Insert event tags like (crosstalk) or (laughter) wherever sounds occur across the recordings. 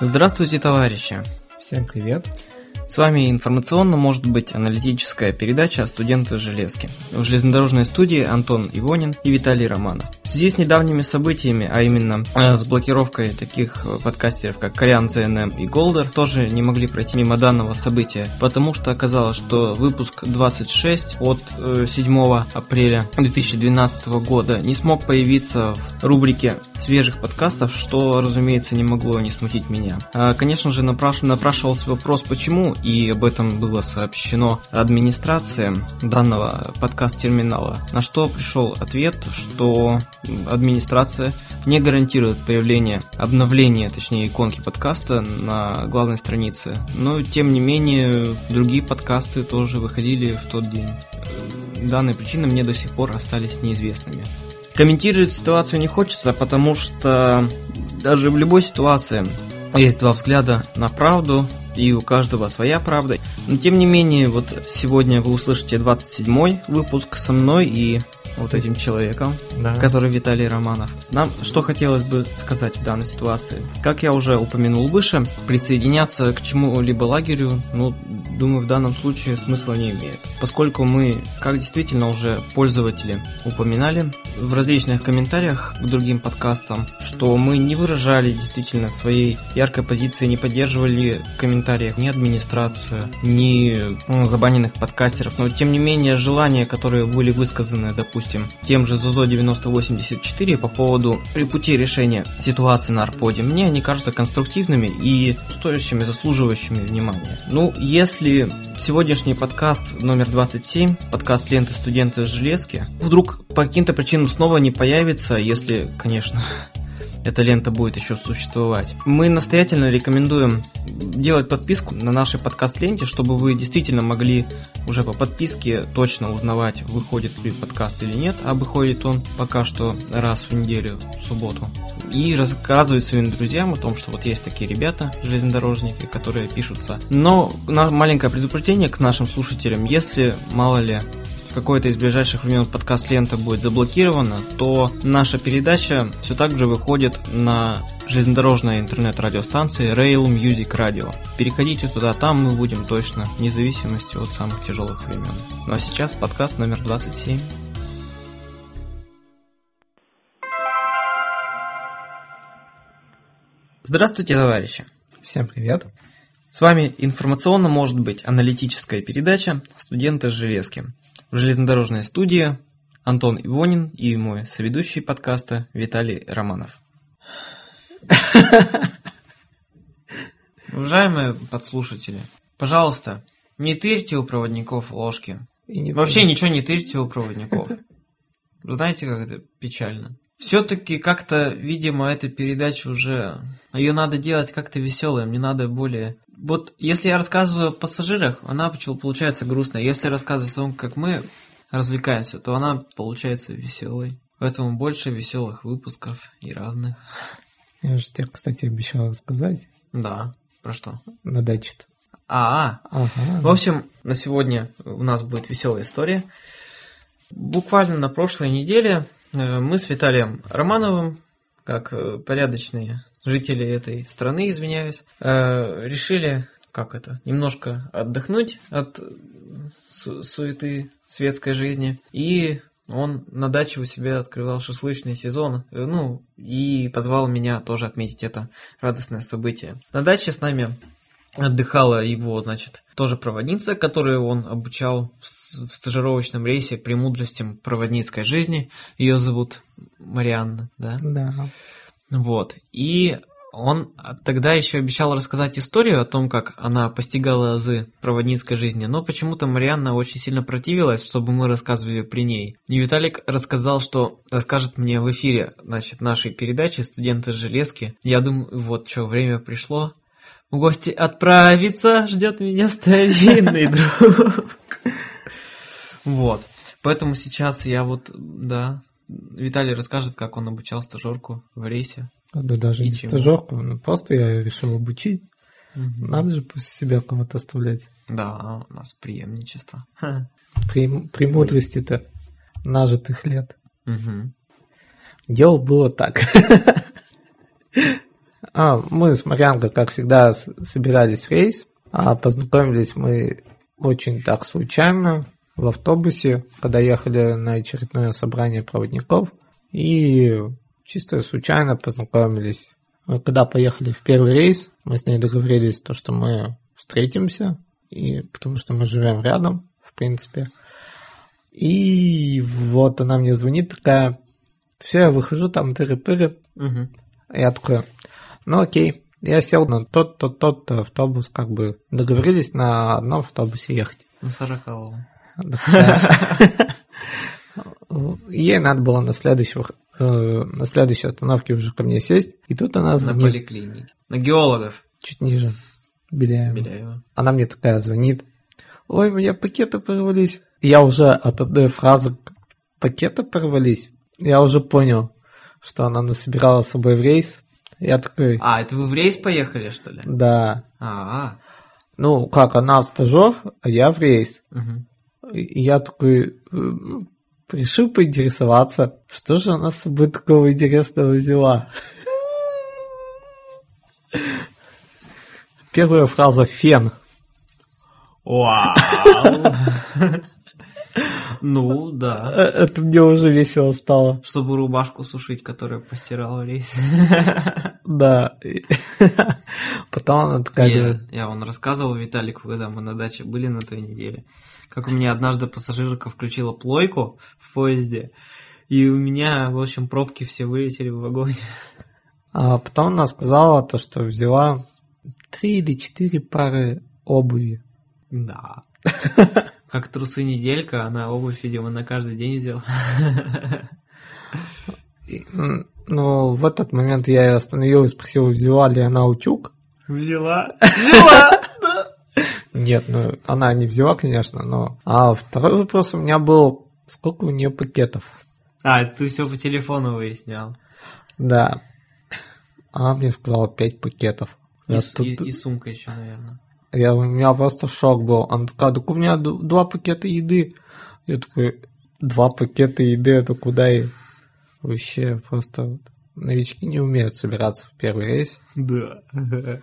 Здравствуйте, товарищи! Всем привет! С вами информационно может быть аналитическая передача «Студенты железки». В железнодорожной студии Антон Ивонин и Виталий Романов. В связи с недавними событиями, а именно э, с блокировкой таких подкастеров, как Кориан ЦНМ и Голдер, тоже не могли пройти мимо данного события, потому что оказалось, что выпуск 26 от э, 7 апреля 2012 года не смог появиться в рубрике свежих подкастов, что, разумеется, не могло не смутить меня. А, конечно же, напраш... напрашивался вопрос, почему, и об этом было сообщено администрации данного подкаст-терминала, на что пришел ответ, что администрация не гарантирует появление, обновление, точнее, иконки подкаста на главной странице. Но, тем не менее, другие подкасты тоже выходили в тот день. Данные причины мне до сих пор остались неизвестными. Комментировать ситуацию не хочется, потому что даже в любой ситуации есть два взгляда на правду, и у каждого своя правда. Но тем не менее, вот сегодня вы услышите 27 выпуск со мной и вот этим человеком, да. который Виталий Романов. Нам что хотелось бы сказать в данной ситуации? Как я уже упомянул выше, присоединяться к чему-либо лагерю, ну, думаю, в данном случае смысла не имеет. Поскольку мы, как действительно уже пользователи упоминали в различных комментариях к другим подкастам, что мы не выражали действительно своей яркой позиции, не поддерживали в комментариях ни администрацию, ни ну, забаненных подкастеров, но тем не менее желания, которые были высказаны, допустим, тем же ЗОЗО 9084 по поводу пути решения ситуации на Арподе, мне они кажутся конструктивными и стоящими, заслуживающими внимания. Ну, если сегодняшний подкаст номер 27, подкаст ленты студенты железки, вдруг по каким-то причинам снова не появится, если, конечно, (laughs) эта лента будет еще существовать. Мы настоятельно рекомендуем делать подписку на нашей подкаст-ленте, чтобы вы действительно могли уже по подписке точно узнавать, выходит ли подкаст или нет, а выходит он пока что раз в неделю, в субботу. И рассказывать своим друзьям о том, что вот есть такие ребята, железнодорожники, которые пишутся. Но маленькое предупреждение к нашим слушателям, если, мало ли, какой-то из ближайших времен подкаст лента будет заблокирована, то наша передача все так же выходит на железнодорожной интернет-радиостанции Rail Music Radio. Переходите туда, там мы будем точно, вне зависимости от самых тяжелых времен. Ну а сейчас подкаст номер 27. Здравствуйте, товарищи! Всем привет! С вами информационно может быть аналитическая передача «Студенты железки». В железнодорожной студии Антон Ивонин и мой соведущий подкаста Виталий Романов. Уважаемые подслушатели, пожалуйста, не тырьте у проводников ложки. И не Вообще ничего не тырьте у проводников. Знаете, как это печально? Все-таки как-то, видимо, эта передача уже... Ее надо делать как-то веселой, мне надо более... Вот если я рассказываю о пассажирах, она почему получается грустная. Если я рассказываю о том, как мы развлекаемся, то она получается веселой. Поэтому больше веселых выпусков и разных. Я же тебе, кстати, обещал рассказать. Да, про что? На даче -то. А, -а. Ага. в общем, на сегодня у нас будет веселая история. Буквально на прошлой неделе мы с Виталием Романовым, как э, порядочные жители этой страны, извиняюсь, э, решили, как это, немножко отдохнуть от су суеты светской жизни. И он на даче у себя открывал шашлычный сезон, ну, и позвал меня тоже отметить это радостное событие. На даче с нами отдыхала его, значит, тоже проводница, которую он обучал в стажировочном рейсе премудростям проводницкой жизни. Ее зовут Марианна, да? Да. Вот. И он тогда еще обещал рассказать историю о том, как она постигала азы проводницкой жизни, но почему-то Марианна очень сильно противилась, чтобы мы рассказывали при ней. И Виталик рассказал, что расскажет мне в эфире, значит, нашей передачи «Студенты железки». Я думаю, вот что, время пришло в гости отправиться, ждет меня старинный (laughs) друг. Вот. Поэтому сейчас я вот, да, Виталий расскажет, как он обучал стажерку в рейсе. Да даже не стажерку, ну, просто я решил обучить. Угу. Надо же после себя кого-то оставлять. Да, у нас преемничество. (laughs) Прем, премудрости-то нажитых лет. Угу. Дело было так. (laughs) А, мы с Марьянкой, как всегда, собирались в рейс, а познакомились мы очень так случайно в автобусе, когда ехали на очередное собрание проводников, и чисто случайно познакомились. Когда поехали в первый рейс, мы с ней договорились, то, что мы встретимся, и потому что мы живем рядом, в принципе. И вот она мне звонит такая, все, я выхожу, там тыры-пыры. Угу. Я такой, ну окей, я сел на тот-то, тот автобус, как бы договорились на одном автобусе ехать. На сороковом. (laughs) Ей надо было на следующих э, на следующей остановке уже ко мне сесть, и тут она звонит. На поликлинике. На геологов. Чуть ниже. Беляева. Беляева. Она мне такая звонит. Ой, у меня пакеты порвались. Я уже от одной фразы пакеты порвались. Я уже понял, что она насобирала с собой в рейс. Я такой... А, это вы в рейс поехали, что ли? Да. А, Ну, как, она в стажер, а я в рейс. угу. И я такой э, решил поинтересоваться, что же она с собой такого интересного взяла. Первая фраза «фен». Вау! (laughs) Ну, (laughs) да. Э, Это мне уже весело стало. Чтобы рубашку сушить, которую постирал в рейс. (laughs) Да. (laughs) Потом она такая Я, я вон рассказывал Виталику, когда мы на даче были на той неделе, как у меня однажды пассажирка включила плойку в поезде, и у меня, в общем, пробки все вылетели в вагоне. А потом она сказала то, что взяла три или четыре пары обуви. Да. Как трусы неделька, она обувь, видимо, на каждый день взяла. Ну, в этот момент я ее остановил и спросил, взяла ли она утюг. Взяла. Взяла! (laughs) Нет, ну, она не взяла, конечно, но... А второй вопрос у меня был, сколько у нее пакетов? А, ты все по телефону выяснял. Да. Она мне сказала пять пакетов. И, Я тут- и- и сумка еще, наверное. Я, у меня просто шок был. Она такая, так у меня два пакета еды. Я такой, два пакета еды, это куда и... Вообще, просто новички не умеют собираться в первый рейс. Да. (laughs)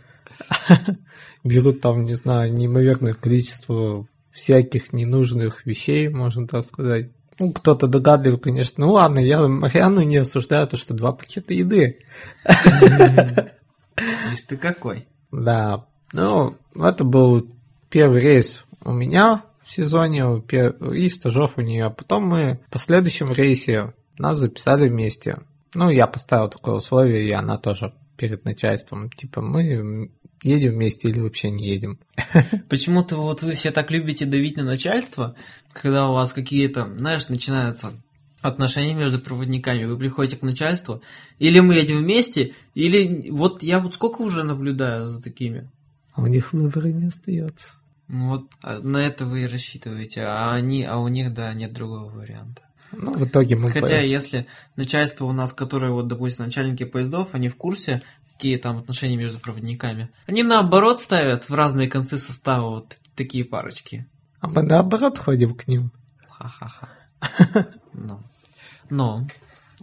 Берут там, не знаю, неимоверное количество всяких ненужных вещей, можно так сказать. Ну, кто-то догадливый, конечно. Ну ладно, я Марианну не осуждаю, то, что два пакета еды. (laughs) Видишь, ты какой? Да, ну, это был первый рейс у меня в сезоне и стажер у нее. Потом мы в последующем рейсе нас записали вместе. Ну, я поставил такое условие, и она тоже перед начальством. Типа, мы едем вместе или вообще не едем. (laughs) Почему-то вот вы все так любите давить на начальство, когда у вас какие-то, знаешь, начинаются отношения между проводниками. Вы приходите к начальству, или мы едем вместе, или вот я вот сколько уже наблюдаю за такими. А у них выбора не остается. Ну вот а на это вы и рассчитываете, а они, а у них, да, нет другого варианта. Ну, в итоге мы... Хотя, по- если начальство у нас, которое, вот, допустим, начальники поездов, они в курсе, какие там отношения между проводниками, они наоборот ставят в разные концы состава вот такие парочки. А мы наоборот ходим к ним. Ха-ха-ха. Ну. Ну.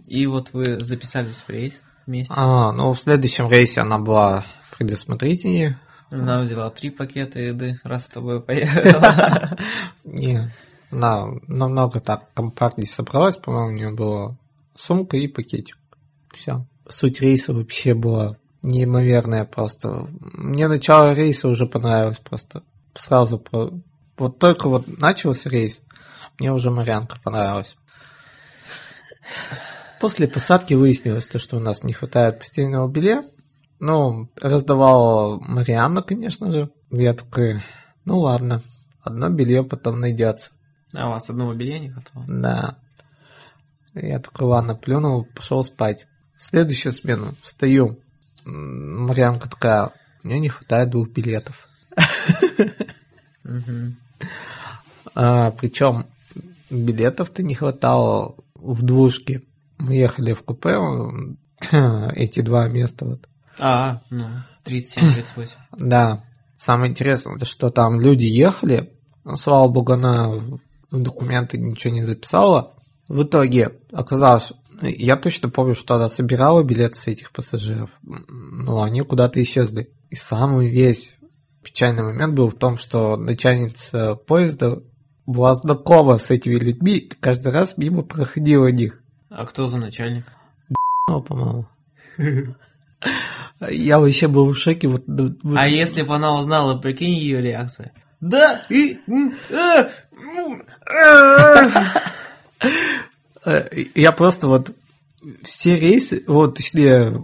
И вот вы записались в рейс вместе. А, ну, в следующем рейсе она была предусмотрительнее. Она взяла три пакета еды, раз с тобой (laughs) поехала. Не, она намного так компактнее собралась, по-моему, у нее была сумка и пакетик. Все. Суть рейса вообще была неимоверная просто. Мне начало рейса уже понравилось просто. Сразу про... Вот только вот начался рейс, мне уже Марьянка понравилась. После посадки выяснилось то, что у нас не хватает постельного белья. Ну, раздавала Марианна, конечно же. Я такой, ну ладно, одно белье потом найдется. А у вас одного белья не хватало? Да. Я такой, ладно, плюнул, пошел спать. В следующую смену встаю. Марианка такая, мне не хватает двух билетов. А, причем билетов-то не хватало в двушке. Мы ехали в купе, (clears throat) эти два места вот. А, ну, 37-38. Да. Самое интересное, что там люди ехали, ну, слава богу, она в документы ничего не записала. В итоге оказалось, Я точно помню, что она собирала билеты с этих пассажиров, но они куда-то исчезли. И самый весь печальный момент был в том, что начальница поезда была знакома с этими людьми, и каждый раз мимо проходила них. А кто за начальник? Ну, по-моему. (laughs) Я вообще был в шоке. Вот, вот. А если бы она узнала, прикинь ее реакция? Да, и... Э, э. Я просто вот все рейсы, вот, точнее,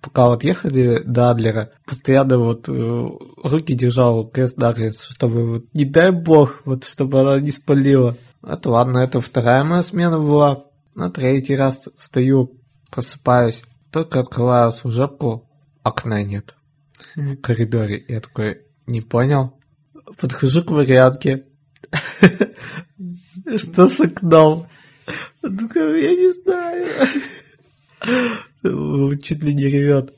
пока вот ехали до Адлера, постоянно вот э, руки держал крест накрест, чтобы вот, не дай бог, вот, чтобы она не спалила. Это ладно, это вторая моя смена была. На третий раз встаю, просыпаюсь, только открываю служебку, окна нет в коридоре. Я такой, не понял. Подхожу к вариантке. (laughs) Что с окном? Ну, я не знаю. (laughs) Чуть ли не ревет.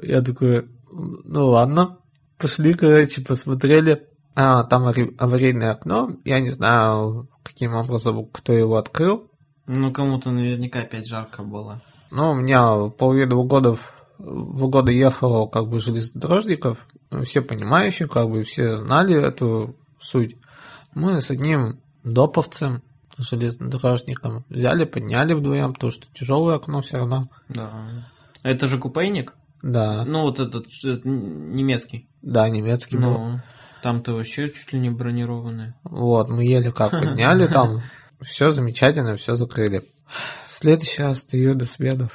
Я такой, ну ладно. Пошли, короче, посмотрели. А, там аварийное окно. Я не знаю, каким образом, кто его открыл. Ну, кому-то наверняка опять жарко было. Ну, у меня половину года в годы ехало как бы железнодорожников, все понимающие, как бы все знали эту суть. Мы с одним доповцем, железнодорожником, взяли, подняли вдвоем, потому что тяжелое окно все равно. Да. Это же купейник? Да. Ну, вот этот, этот немецкий. Да, немецкий ну, был. Там-то вообще чуть ли не бронированные. Вот, мы еле как подняли там, (laughs) все замечательно, все закрыли. В следующий раз стою до смены.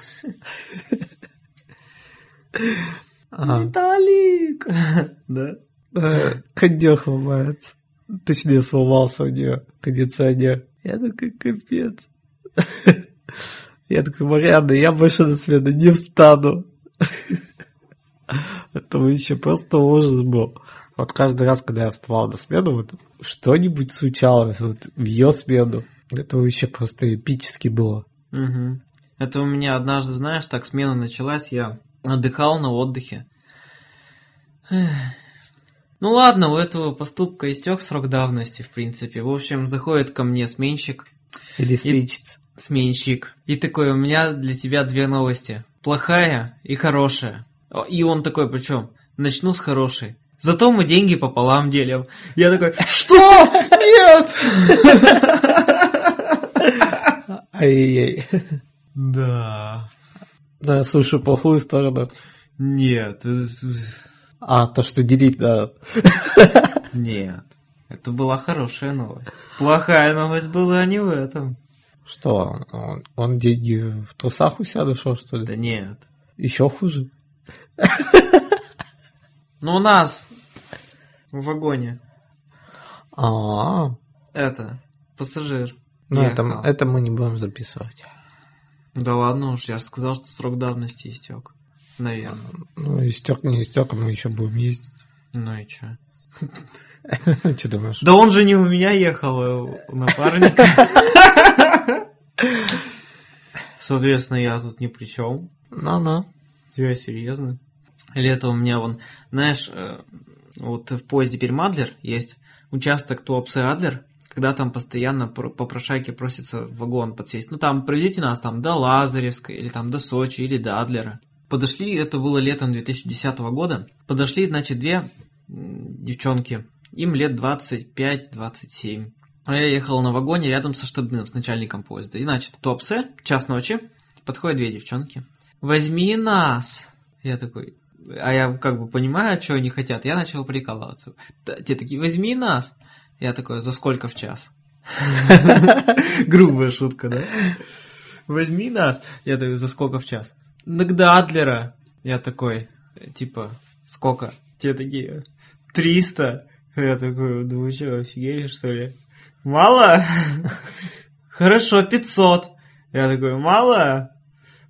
Виталик! (laughs) Да? Кондёх ломается. Точнее, сломался у нее кондиционер. Я такой, капец. (laughs) Я такой, Марианна, я больше на смену не встану. (laughs) Это вообще просто ужас был. Вот каждый раз, когда я вставал на смену, вот что-нибудь случалось вот в ее смену. Это вообще просто эпически было. Угу. Это у меня однажды, знаешь, так смена началась, я отдыхал на отдыхе. Ну ладно, у этого поступка истек срок давности, в принципе. В общем, заходит ко мне сменщик. Или сменщица. И... Сменщик. И такой, у меня для тебя две новости. Плохая и хорошая. И он такой, причем, начну с хорошей. Зато мы деньги пополам делим. Я такой, что? Нет! (laughs) Ай-яй-яй. Да. Да, слушай, плохую сторону. Нет. А, то, что делить надо. Нет. Это была хорошая новость. Плохая новость была не в этом. Что, он, он деньги в трусах у себя нашел, что ли? Да нет. Еще хуже. Ну, у нас в вагоне. А, -а, -а. Это, пассажир. Ну, это, это мы не будем записывать. Да ладно уж, я же сказал, что срок давности истек. Наверное. Ну, истек, не истек, а мы еще будем ездить. Ну и что? (laughs) Что думаешь? Да он же не у меня ехал, у напарника. (laughs) Соответственно, я тут ни при чем. Ну-ну. Я серьезно. Или это у меня вон, знаешь, э, вот в поезде Пермадлер есть участок Туапсе Адлер, когда там постоянно попрошайки просятся в вагон подсесть. Ну там, проведите нас там до Лазаревска, или там до Сочи, или до Адлера. Подошли, это было летом 2010 года, подошли, значит, две девчонки, им лет 25-27. А я ехал на вагоне рядом со штабным, с начальником поезда. И, значит, топсе, час ночи, подходят две девчонки. «Возьми нас!» Я такой, а я как бы понимаю, что они хотят. Я начал прикалываться. Те такие, возьми нас. Я такой, за сколько в час? (laughs) Грубая шутка, да? Возьми нас. Я такой, за сколько в час? Иногда Адлера. Я такой, типа, сколько? Те такие, 300. Я такой, да вы что, офигели, что ли? Мало? (laughs) Хорошо, 500. Я такой, мало?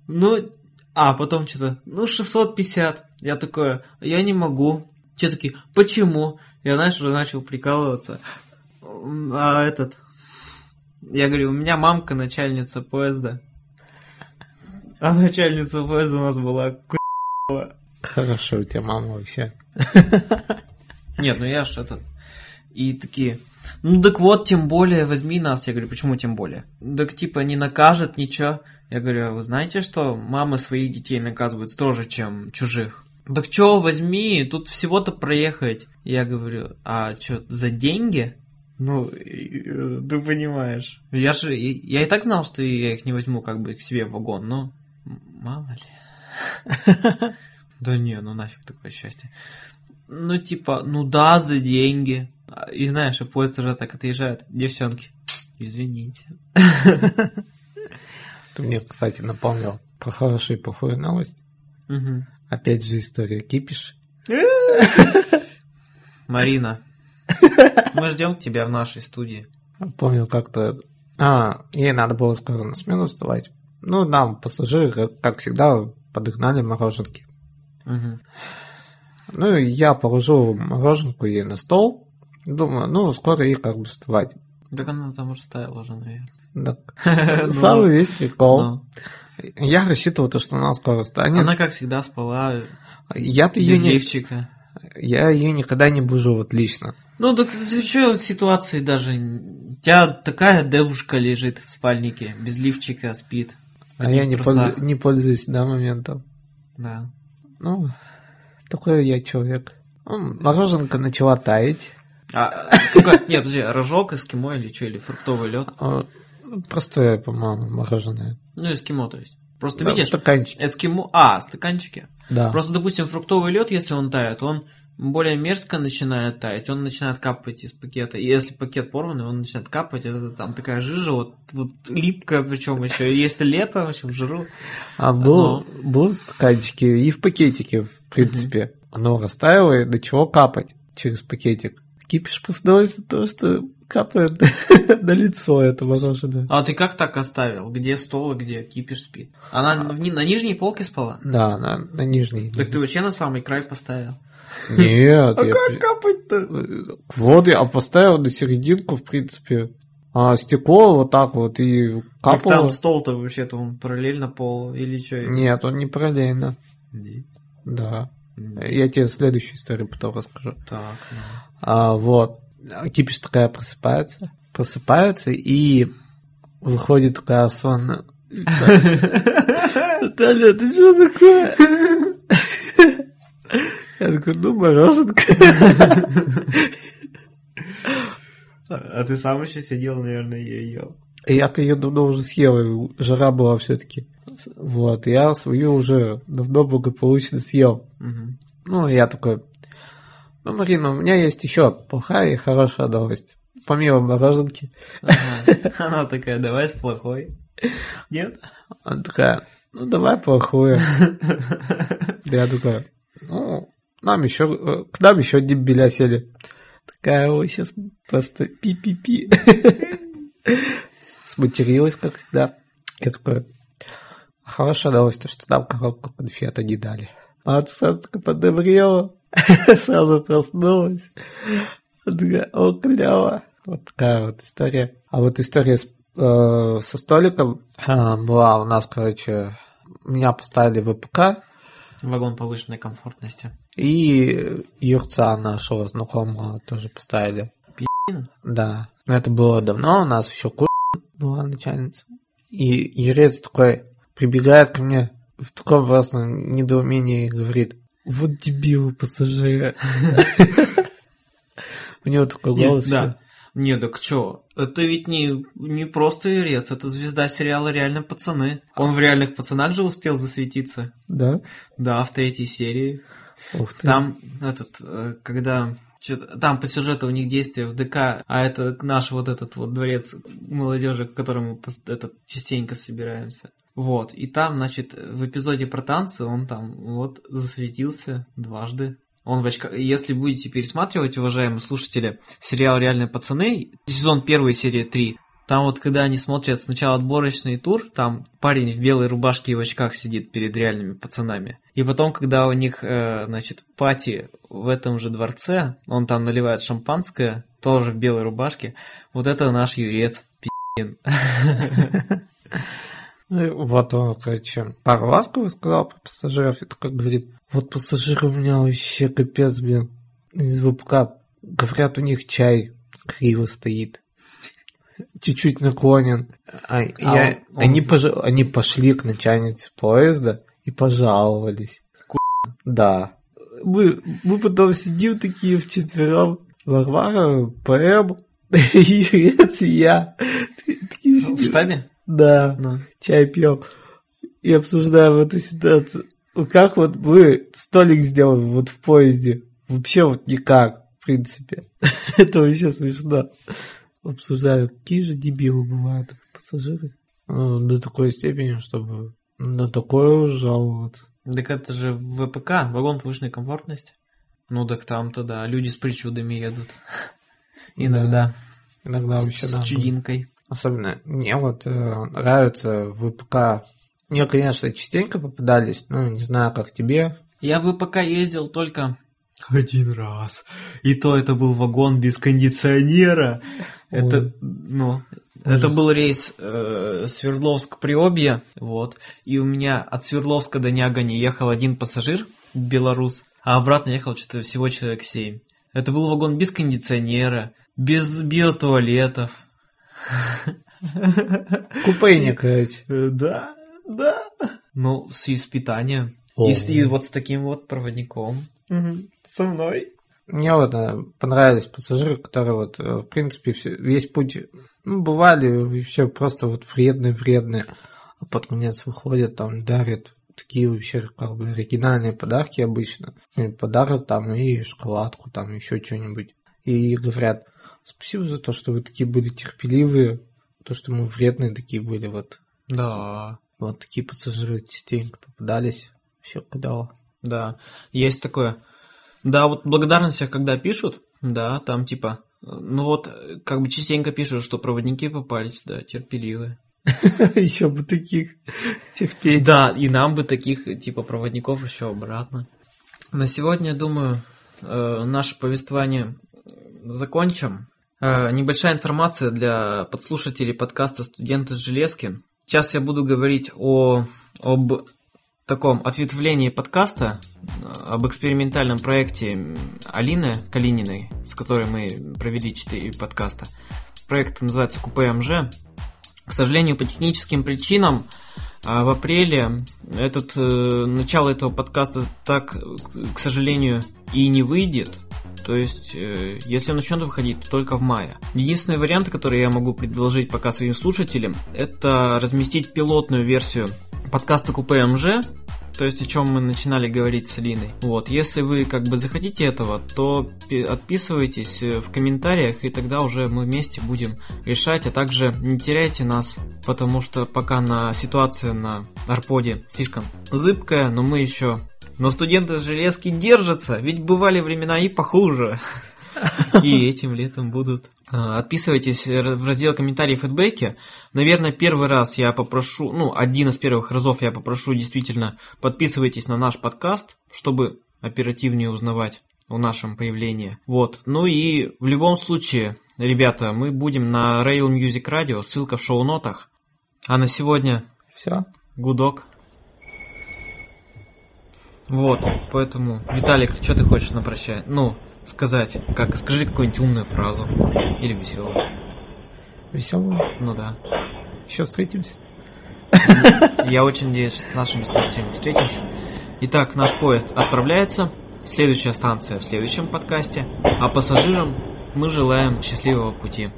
Ну, а потом что-то, ну, 650. Я такой, я не могу. Те такие, почему? Я, знаешь, уже начал прикалываться. А этот... Я говорю, у меня мамка начальница поезда. А начальница поезда у нас была. Хорошо, у тебя мама вообще. Нет, ну я ж этот... И такие, ну так вот, тем более, возьми нас. Я говорю, почему тем более? Так типа не накажет ничего. Я говорю, а вы знаете, что мамы своих детей наказывают строже, чем чужих? Так чё, возьми, тут всего-то проехать. Я говорю, а что, за деньги? Ну, э, ты понимаешь. Я же, я и так знал, что я их не возьму как бы к себе в вагон, но мало ли. (laughs) Да не, ну нафиг такое счастье. Ну типа, ну да, за деньги. И знаешь, и поезд уже так отъезжает. Девчонки, извините. (laughs) Ты мне, кстати, напомнил про хорошую и плохую новость. Опять же история кипиш. Марина, мы ждем тебя в нашей студии. Помню как-то... А, ей надо было скоро на смену вставать. Ну, нам пассажиры, как, всегда, подогнали мороженки. Ну, и я положил мороженку ей на стол. Думаю, ну, скоро ей как бы вставать. Так она там уже ставила уже, наверное. (laughs) Ну, Самый весь прикол. Я рассчитывал, то, что она скоро встанет. Она, как всегда, спала Я-то ее без не... лифчика. Я ее никогда не бужу вот лично. Ну, так что в ситуации даже? У тебя такая девушка лежит в спальнике, без лифчика, спит. А я не, пользу- не пользуюсь, да, моментом. Да. Ну, такой я человек. Ну, Мороженка начала таять. А, какой- нет, подожди, рожок, эскимо или что, или фруктовый лед? А, Простое, по-моему, мороженое. Ну, эскимо, то есть. Просто Да, видишь, стаканчике. эскимо... А, стаканчики. Да. Просто, допустим, фруктовый лед, если он тает, он более мерзко начинает таять, он начинает капать из пакета. И если пакет порванный, он начинает капать, это там такая жижа, вот, вот липкая, причем еще. Если лето, в жиру. А был, был в стаканчике и в пакетике, в принципе. Оно растаяло и начало капать через пакетик. Кипиш от того, что капает (laughs) на лицо это мороженое. А ты как так оставил? Где стол где кипиш спит? Она ни- на нижней полке спала? Да, на, на нижней. Так ты вообще на самый край поставил. Нет, (laughs) я при- капать-то? вот я поставил на серединку, в принципе. А стекло вот так вот и Как капало. там стол-то вообще-то он параллельно полу или что? Нет, он не параллельно. Да. Я тебе следующую историю потом расскажу. Так, ну. А, вот. Кипиш такая просыпается. Просыпается и выходит такая сонная. Наталья, ты что такое? Я такой, ну, мороженка. А ты сам еще сидел, наверное, и ел. Я-то ее давно уже съел, жара была все-таки. Вот, я свою уже давно благополучно съел. Мгм. Ну, я такой, ну, Марина, у меня есть еще плохая и хорошая новость. Помимо мороженки. Ага. Она такая, давай с плохой. Нет? Она такая, ну, давай плохую. Я такой, ну, нам еще, э, к нам еще дембеля сели. Такая, ой, сейчас просто пи-пи-пи. Сматерилась, как всегда. Я такой, хорошая новость, то, что нам коробку конфета не дали. А она сразу такая подобрела, (laughs) сразу проснулась. О, клево. Вот такая вот история. А вот история с, э, со столиком а, была у нас, короче, меня поставили в ВПК, Вагон повышенной комфортности. и Юрца нашего знакомого тоже поставили. Пи***ина? Да. Но это было давно, у нас еще ку... была начальница. И Юрец такой прибегает ко мне в таком просто недоумении и говорит, вот дебилы пассажиры. У него такой голос. да. Не, так чё? Это ведь не, не просто Юрец, это звезда сериала «Реально пацаны». Он в «Реальных пацанах» же успел засветиться. Да? Да, в третьей серии. Ух ты. Там этот, э, когда там по сюжету у них действия в ДК, а это наш вот этот вот дворец молодежи, к которому этот, частенько собираемся. Вот, и там, значит, в эпизоде про танцы он там вот засветился дважды. Он в очках. Если будете пересматривать, уважаемые слушатели, сериал «Реальные пацаны», сезон 1, серия 3, там вот, когда они смотрят сначала отборочный тур, там парень в белой рубашке и в очках сидит перед реальными пацанами. И потом, когда у них, э, значит, пати в этом же дворце, он там наливает шампанское, тоже в белой рубашке, вот это наш юрец, пи***ин. (laughs) Ну, Вот он, короче, пару ласково сказал про пассажиров, и такой говорит, вот пассажиры у меня вообще капец, блин, из ВПК. Говорят, у них чай криво стоит. чуть-чуть наклонен. А, А я- он- он- они, пож- они пошли к начальнице поезда и пожаловались. Да. Мы, мы потом сидим такие вчетвером. Варвара, ПМ, (laughs) Юрец и я. Такие В сидим. штабе? Да, Ну. чай пьем и обсуждаем эту ситуацию. Как вот мы столик сделали вот в поезде? Вообще вот никак, в принципе. (laughs) Это вообще смешно. Обсуждаем, какие же дебилы бывают пассажиры. Ну, до такой степени, чтобы на такое жаловаться. Так это же в ВПК, вагон повышенной комфортности. Ну так там-то да, люди с причудами едут. (laughs) Иногда. Иногда С- вообще с, да. чудинкой. Особенно мне вот э, нравится ВПК. Мне, конечно, частенько попадались, ну, не знаю, как тебе. Я в ВПК ездил только один раз. И то это был вагон без кондиционера. Это, Ой. ну, Ужас. это был рейс э, Свердловск-Приобье, вот. И у меня от Свердловска до Нягани ехал один пассажир, белорус, а обратно ехал что-то всего человек семь. Это был вагон без кондиционера, без биотуалетов. (laughs) Купейник. Э, Да, да. Ну, с, и с питанием. О. И, с- и вот с таким вот проводником. Со мной. Мне вот э, понравились пассажиры, которые вот, э, в принципе, все- весь путь, ну, бывали вообще просто вот вредные-вредные, а под конец выходят, там, дарят такие вообще, как бы, оригинальные подарки обычно. Подарок там и шоколадку, там, еще что-нибудь. И говорят, спасибо за то, что вы такие были терпеливые, то, что мы вредные такие были, вот. Да, Вот такие пассажиры частенько попадались. Все куда. да. Есть такое. Да, вот благодарности, когда пишут, да, там типа, ну вот, как бы частенько пишут, что проводники попались, да, терпеливые. (laughs) Еще бы таких терпеть. Да, и нам бы таких, типа, проводников еще обратно. На сегодня, я думаю, э, наше повествование закончим. Э, Небольшая информация для подслушателей подкаста «Студенты с железки». Сейчас я буду говорить о, об таком ответвлении подкаста, э, об экспериментальном проекте Алины Калининой, с которой мы провели 4 подкаста. Проект называется Купе. К сожалению, по техническим причинам а в апреле этот, э, начало этого подкаста так, э, к сожалению, и не выйдет. То есть, э, если он начнет выходить, то только в мае. Единственный вариант, который я могу предложить пока своим слушателям, это разместить пилотную версию подкаста Купе то есть о чем мы начинали говорить с Алиной. Вот, если вы как бы захотите этого, то пи- отписывайтесь э, в комментариях, и тогда уже мы вместе будем решать, а также не теряйте нас, потому что пока на ситуация на Арподе слишком зыбкая, но мы еще... Но студенты железки держатся, ведь бывали времена и похуже. И этим летом будут. А, Отписывайтесь в раздел комментарии и фидбэки. Наверное, первый раз я попрошу, ну, один из первых разов я попрошу действительно подписывайтесь на наш подкаст, чтобы оперативнее узнавать о нашем появлении. Вот. Ну и в любом случае, ребята, мы будем на Rail Music Radio, ссылка в шоу-нотах. А на сегодня Все. гудок. Вот, поэтому, Виталик, что ты хочешь на прощание? Ну, сказать, как, скажи какую-нибудь умную фразу. Или веселую. Веселого. Ну да. Еще встретимся. Я очень надеюсь, что с нашими слушателями встретимся. Итак, наш поезд отправляется. Следующая станция в следующем подкасте. А пассажирам мы желаем счастливого пути.